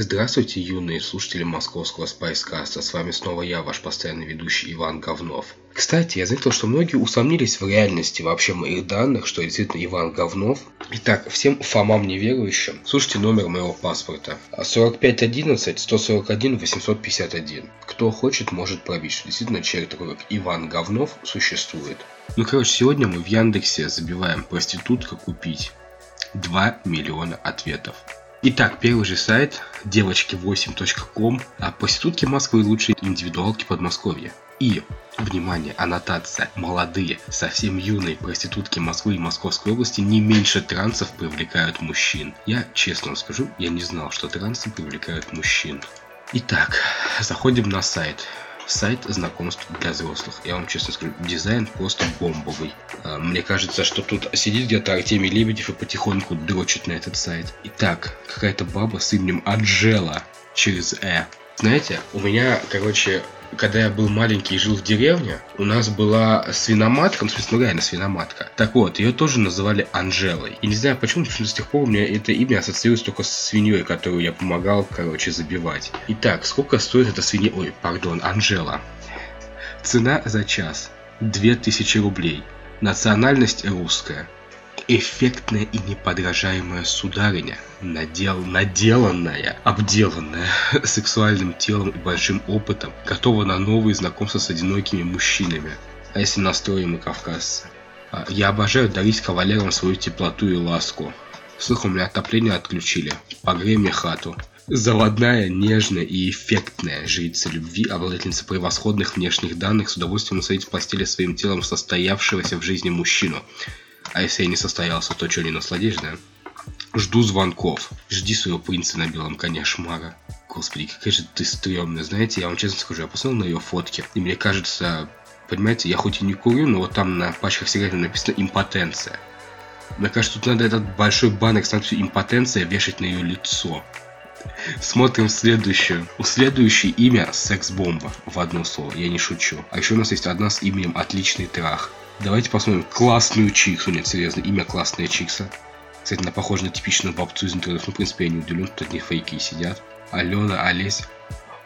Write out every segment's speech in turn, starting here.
Здравствуйте, юные слушатели московского спайскаста. С вами снова я, ваш постоянный ведущий Иван Говнов. Кстати, я заметил, что многие усомнились в реальности вообще моих данных, что действительно Иван Говнов. Итак, всем Фомам неверующим, слушайте номер моего паспорта. 4511 141 851. Кто хочет, может пробить, что действительно человек такой, как Иван Говнов, существует. Ну, короче, сегодня мы в Яндексе забиваем проститутка купить. 2 миллиона ответов. Итак, первый же сайт девочки8.ком а проститутки Москвы лучшие индивидуалки Подмосковья. И, внимание, аннотация, молодые, совсем юные проститутки Москвы и Московской области не меньше трансов привлекают мужчин. Я честно вам скажу, я не знал, что трансы привлекают мужчин. Итак, заходим на сайт сайт знакомств для взрослых. Я вам честно скажу, дизайн просто бомбовый. А, мне кажется, что тут сидит где-то Артемий Лебедев и потихоньку дрочит на этот сайт. Итак, какая-то баба с именем Анжела через «э». Знаете, у меня, короче, когда я был маленький и жил в деревне, у нас была свиноматка, ну, смысле, ну реально свиноматка. Так вот, ее тоже называли Анжелой. И не знаю почему, что с тех пор у меня это имя ассоциируется только с свиньей, которую я помогал, короче, забивать. Итак, сколько стоит эта свинья... Ой, пардон, Анжела. Цена за час. 2000 рублей. Национальность русская эффектная и неподражаемая сударыня, надел, наделанная, обделанная сексуальным телом и большим опытом, готова на новые знакомства с одинокими мужчинами. А если настроим и кавказцы? А, я обожаю дарить кавалерам свою теплоту и ласку. Слых, у меня отопление отключили. Погрей мне хату. Заводная, нежная и эффектная жрица любви, обладательница превосходных внешних данных, с удовольствием усадить в постели своим телом состоявшегося в жизни мужчину. А если я не состоялся, то что, не насладишь, да? Жду звонков. Жди своего принца на белом коне Шмара. Господи, какая же ты стрёмная. Знаете, я вам честно скажу, я посмотрел на ее фотки, и мне кажется, понимаете, я хоть и не курю, но вот там на пачках сигарет написано импотенция. Мне кажется, тут надо этот большой баннер с надписью импотенция вешать на ее лицо. Смотрим следующую. У следующее имя секс-бомба в одно слово, я не шучу. А еще у нас есть одна с именем Отличный Трах. Давайте посмотрим классную Чиксу. Нет, серьезно, имя классная Чикса. Кстати, она похожа на типичную бабцу из интернета. Ну, в принципе, я не удивлен, тут одни фейки сидят. Алена, Олесь.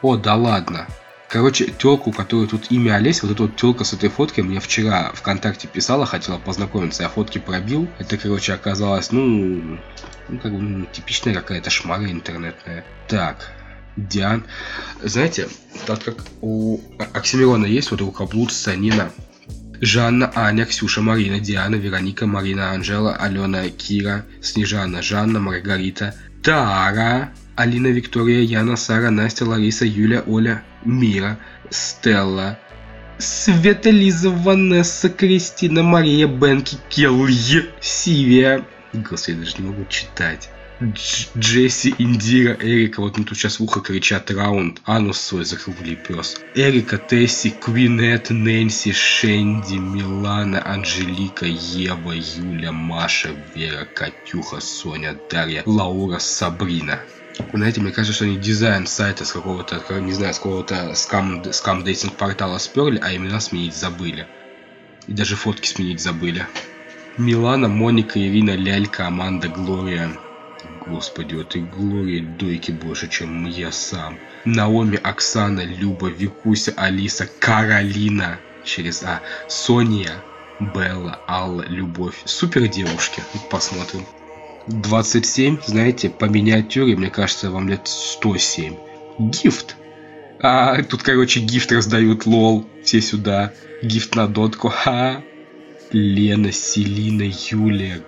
О, да ладно. Короче, телку, которую тут имя Олесь, вот эта вот телка с этой фоткой мне вчера ВКонтакте писала, хотела познакомиться, я фотки пробил. Это, короче, оказалось, ну, ну как бы, ну, типичная какая-то шмара интернетная. Так, Диан. Знаете, так как у Оксимирона есть вот рукоблуд Санина, Жанна, Аня, Ксюша, Марина, Диана, Вероника, Марина, Анжела, Алена, Кира, Снежана, Жанна, Маргарита, Тара, Алина, Виктория, Яна, Сара, Настя, Лариса, Юля, Оля, Мира, Стелла, Света, Лиза, Ванесса, Кристина, Мария, Бенки, Келли, Сивия. Господи, я даже не могу читать. Джесси, Индира, Эрика, вот мне тут сейчас в ухо кричат раунд, анус свой закругли пес. Эрика, Тесси, Квинет, Нэнси, Шенди, Милана, Анжелика, Ева, Юля, Маша, Вера, Катюха, Соня, Дарья, Лаура, Сабрина. Знаете, мне кажется, что они дизайн сайта с какого-то, не знаю, с какого-то скам, скам дейтинг портала сперли, а имена сменить забыли. И даже фотки сменить забыли. Милана, Моника, Ирина, Лялька, Аманда, Глория. Господи, вот и Глория дойки больше, чем я сам. Наоми, Оксана, Люба, Викуся, Алиса, Каролина. Через А. Соня, Белла, Алла, Любовь. Супер девушки. Посмотрим. 27, знаете, по миниатюре, мне кажется, вам лет 107. Гифт. А тут, короче, гифт раздают, лол. Все сюда. Гифт на дотку. Ха. Лена, Селина, Юлия,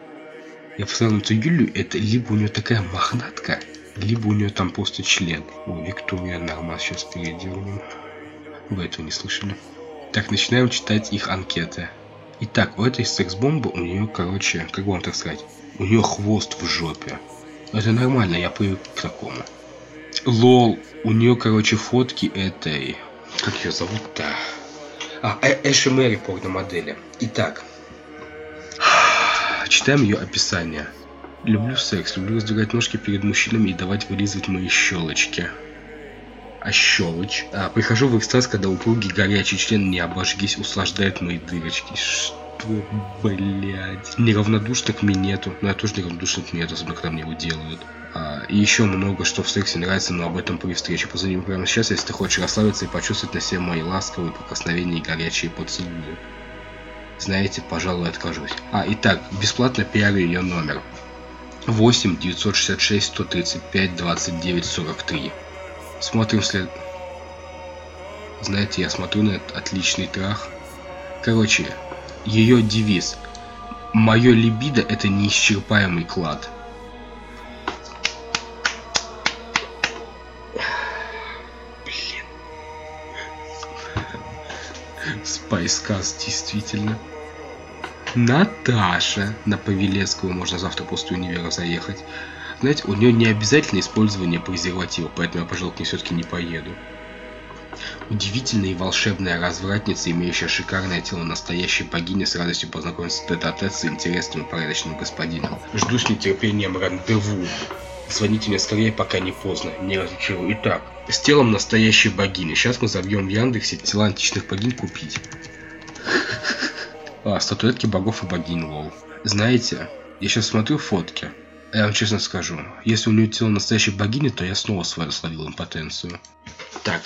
я посмотрел на эту Юлю, это либо у нее такая мохнатка, либо у нее там просто член. О, Виктория нормально сейчас переделаем. Вы этого не слышали. Так, начинаем читать их анкеты. Итак, у этой секс-бомбы у нее, короче, как вам так сказать, у нее хвост в жопе. Это нормально, я привык к такому. Лол, у нее, короче, фотки этой... Как ее зовут-то? А, э Эши Мэри порно-модели. Итак, Читаем ее описание. Люблю секс, люблю раздвигать ножки перед мужчинами и давать вылизывать мои щелочки. А щелочь? А, прихожу в экстаз, когда упругий горячий член не обожгись, услаждает мои дырочки. кто, блядь. Неравнодушных мне нету. Но я тоже неравнодушных нет, особенно когда мне его делают. А, и еще много что в сексе нравится, но об этом при встрече. Позвони прямо сейчас, если ты хочешь расслабиться и почувствовать на себе мои ласковые прикосновения и горячие поцелуи. Знаете, пожалуй, откажусь. А, итак, бесплатно пиарю ее номер. 8 966 135 29 43. Смотрим след... Знаете, я смотрю на этот отличный трах. Короче, ее девиз. Мое либидо это неисчерпаемый клад. Спайсказ действительно. Наташа. На Павелецкую можно завтра после универа заехать. Знаете, у нее не обязательно использование презерватива, поэтому я, пожалуй, к ней все-таки не поеду. Удивительная и волшебная развратница, имеющая шикарное тело настоящей богини, с радостью познакомиться тет а с интересным и порядочным господином. Жду с нетерпением рандеву. Звоните мне скорее, пока не поздно. Не разочарую. Итак, с телом настоящей богини. Сейчас мы забьем в Яндексе тела античных богинь купить. А, статуэтки богов и богинь, лол. Знаете, я сейчас смотрю фотки. Я вам честно скажу, если у нее тело настоящей богини, то я снова свою словил импотенцию. Так,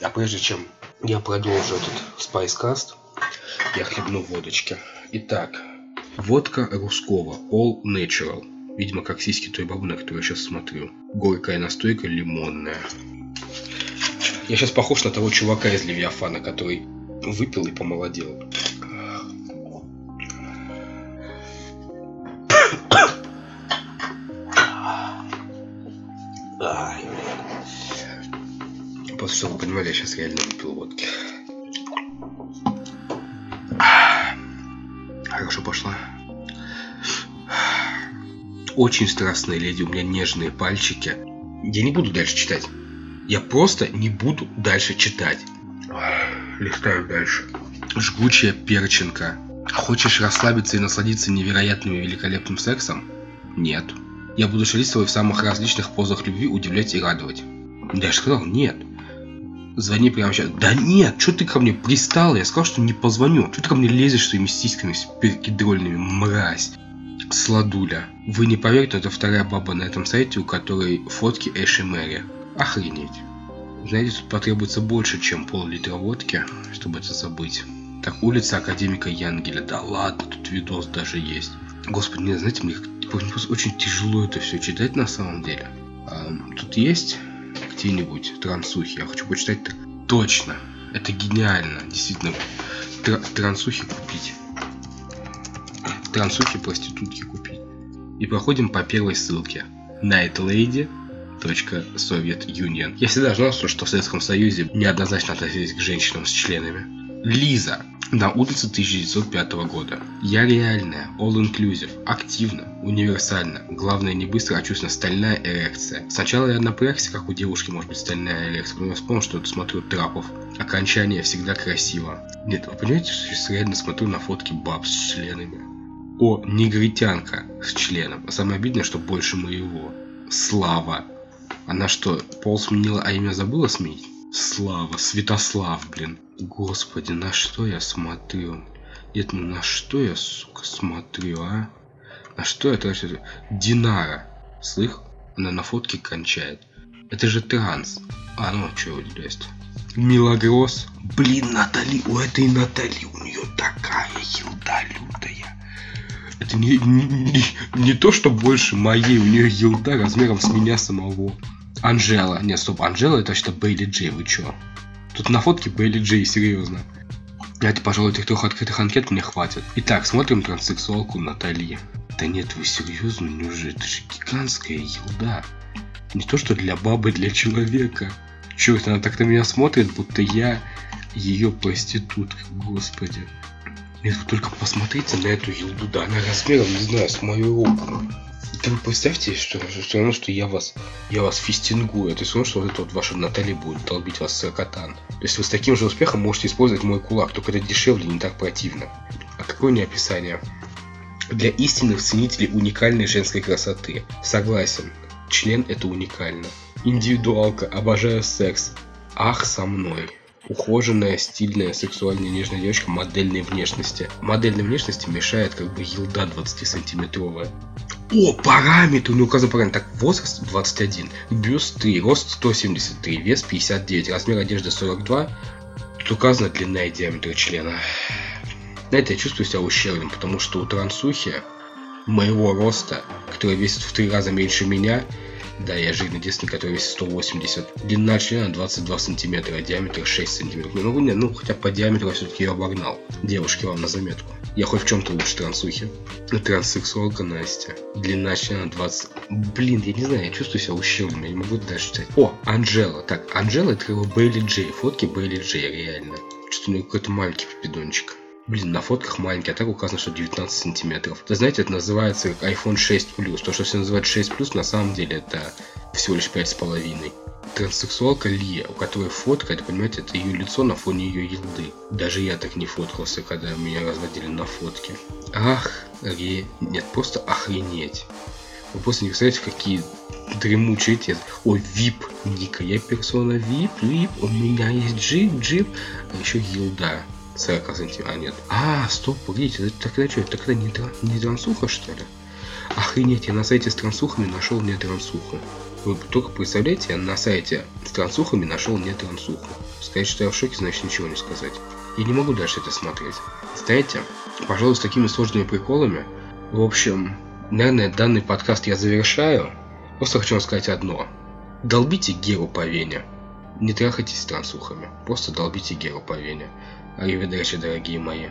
а прежде чем я продолжу этот спайскаст, я хлебну водочки. Итак, водка русского, All Natural. Видимо, как сиськи той бабы, на которую я сейчас смотрю. Горькая настойка, лимонная. Я сейчас похож на того чувака из Левиафана, который выпил и помолодел. Просто чтобы вы понимали, я сейчас реально выпил водки. Очень страстная леди, у меня нежные пальчики. Я не буду дальше читать. Я просто не буду дальше читать. Листаю дальше. Жгучая перченка. Хочешь расслабиться и насладиться невероятным и великолепным сексом? Нет. Я буду шалить с тобой в самых различных позах любви, удивлять и радовать. Я же сказал, нет. Звони прямо сейчас. Да нет, что ты ко мне пристал? Я сказал, что не позвоню. Что ты ко мне лезешь своими сиськами перкидрольными, мразь? Сладуля. Вы не поверите, это вторая баба на этом сайте, у которой фотки Эши Мэри. Охренеть. Знаете, тут потребуется больше, чем пол-литра водки, чтобы это забыть. Так, улица Академика Янгеля. Да ладно, тут видос даже есть. Господи, не знаете, мне очень тяжело это все читать на самом деле. А, тут есть где-нибудь трансухи. Я хочу почитать точно. Это гениально. Действительно. Тр трансухи купить. Трансухи проститутки купить. И проходим по первой ссылке. Nightlady Soviet Union. Я всегда знал, что в Советском Союзе неоднозначно относились к женщинам с членами. Лиза на улице 1905 года. Я реальная, all-inclusive, активно, универсально. Главное не быстро, а чувственно стальная эрекция. Сначала я напрягся, как у девушки может быть стальная эрекция, потом я вспомнил, что смотрю трапов. Окончание всегда красиво. Нет, вы понимаете, что я реально смотрю на фотки баб с членами. О, негритянка с членом. Самое обидное, что больше моего. Слава. Она что, пол сменила, а имя забыла сменить? Слава, Святослав, блин. Господи, на что я смотрю? Нет, ну на что я, сука, смотрю, а? На что я трачу? Динара. Слых? Она на фотке кончает. Это же транс. А, ну, что есть? Милогрос. Блин, Натали, у этой Натали, у нее такая елда лютая. Это не, не, не, то, что больше моей, у нее елда размером с меня самого. Анжела. Нет, стоп, Анжела это что Бейли Джей, вы чё? Тут на фотке Бейли Джей, серьезно. Это, пожалуй, этих трех открытых анкет мне хватит. Итак, смотрим транссексуалку Натали. Да нет, вы серьезно? Неужели? Это же гигантская елда. Не то, что для бабы, для человека. Черт, она так на меня смотрит, будто я ее проститутка, господи. Нет, вы только посмотрите на эту елду, да, она размером, не знаю, с мою руку. Да вы представьте, что все равно, что я вас, я вас фистингую. Это все равно, что вот это вот ваша Натали будет долбить вас сорокотан. То есть вы с таким же успехом можете использовать мой кулак, только это дешевле не так противно. А какое не описание? Для истинных ценителей уникальной женской красоты. Согласен, член это уникально. Индивидуалка, обожаю секс. Ах, со мной. Ухоженная, стильная, сексуальная, нежная девочка модельной внешности. Модельной внешности мешает как бы елда 20-сантиметровая. О, параметры, ну указан параметр. Так, возраст 21, бюст 3, рост 173, вес 59, размер одежды 42. Тут указана длина и диаметр члена. Знаете, я чувствую себя ущербным, потому что у трансухи моего роста, который весит в три раза меньше меня, да, я жирный девственник, который весит 180. Длина члена 22 сантиметра, а диаметр 6 сантиметров. Ну, не, ну, хотя по диаметру я все-таки ее обогнал. Девушки, вам на заметку. Я хоть в чем-то лучше трансухи. Транссексуалка Настя. Длина члена 20... Блин, я не знаю, я чувствую себя ущербным, я не могу дальше читать. О, Анжела. Так, Анжела это его Бейли Джей. Фотки Бейли Джей, реально. Что-то у него какой-то маленький пидончик. Блин, на фотках маленький, а так указано, что 19 сантиметров. Да знаете, это называется iPhone 6 Plus. То, что все называют 6 Plus, на самом деле это всего лишь 5,5. Транссексуалка Лия, у которой фотка, это, понимаете, это ее лицо на фоне ее елды. Даже я так не фоткался, когда меня разводили на фотке. Ах, ре... Нет, просто охренеть. Вы просто не представляете, какие дремучие те. Ой, VIP, Ника, я персона VIP, VIP, у меня есть джип, джип, а еще елда. 40 сантиметров. А, нет. А, стоп, погодите, тогда что, тогда не, не трансуха, что ли? Охренеть, я на сайте с трансухами нашел не трансуху. Вы только представляете, я на сайте с трансухами нашел не трансуху. Сказать, что я в шоке, значит ничего не сказать. Я не могу дальше это смотреть. Знаете, пожалуй, с такими сложными приколами. В общем, наверное, данный подкаст я завершаю. Просто хочу вам сказать одно. Долбите Геру по вене. Не трахайтесь с трансухами. Просто долбите Геру по вене. Аривидерчи, дорогие мои.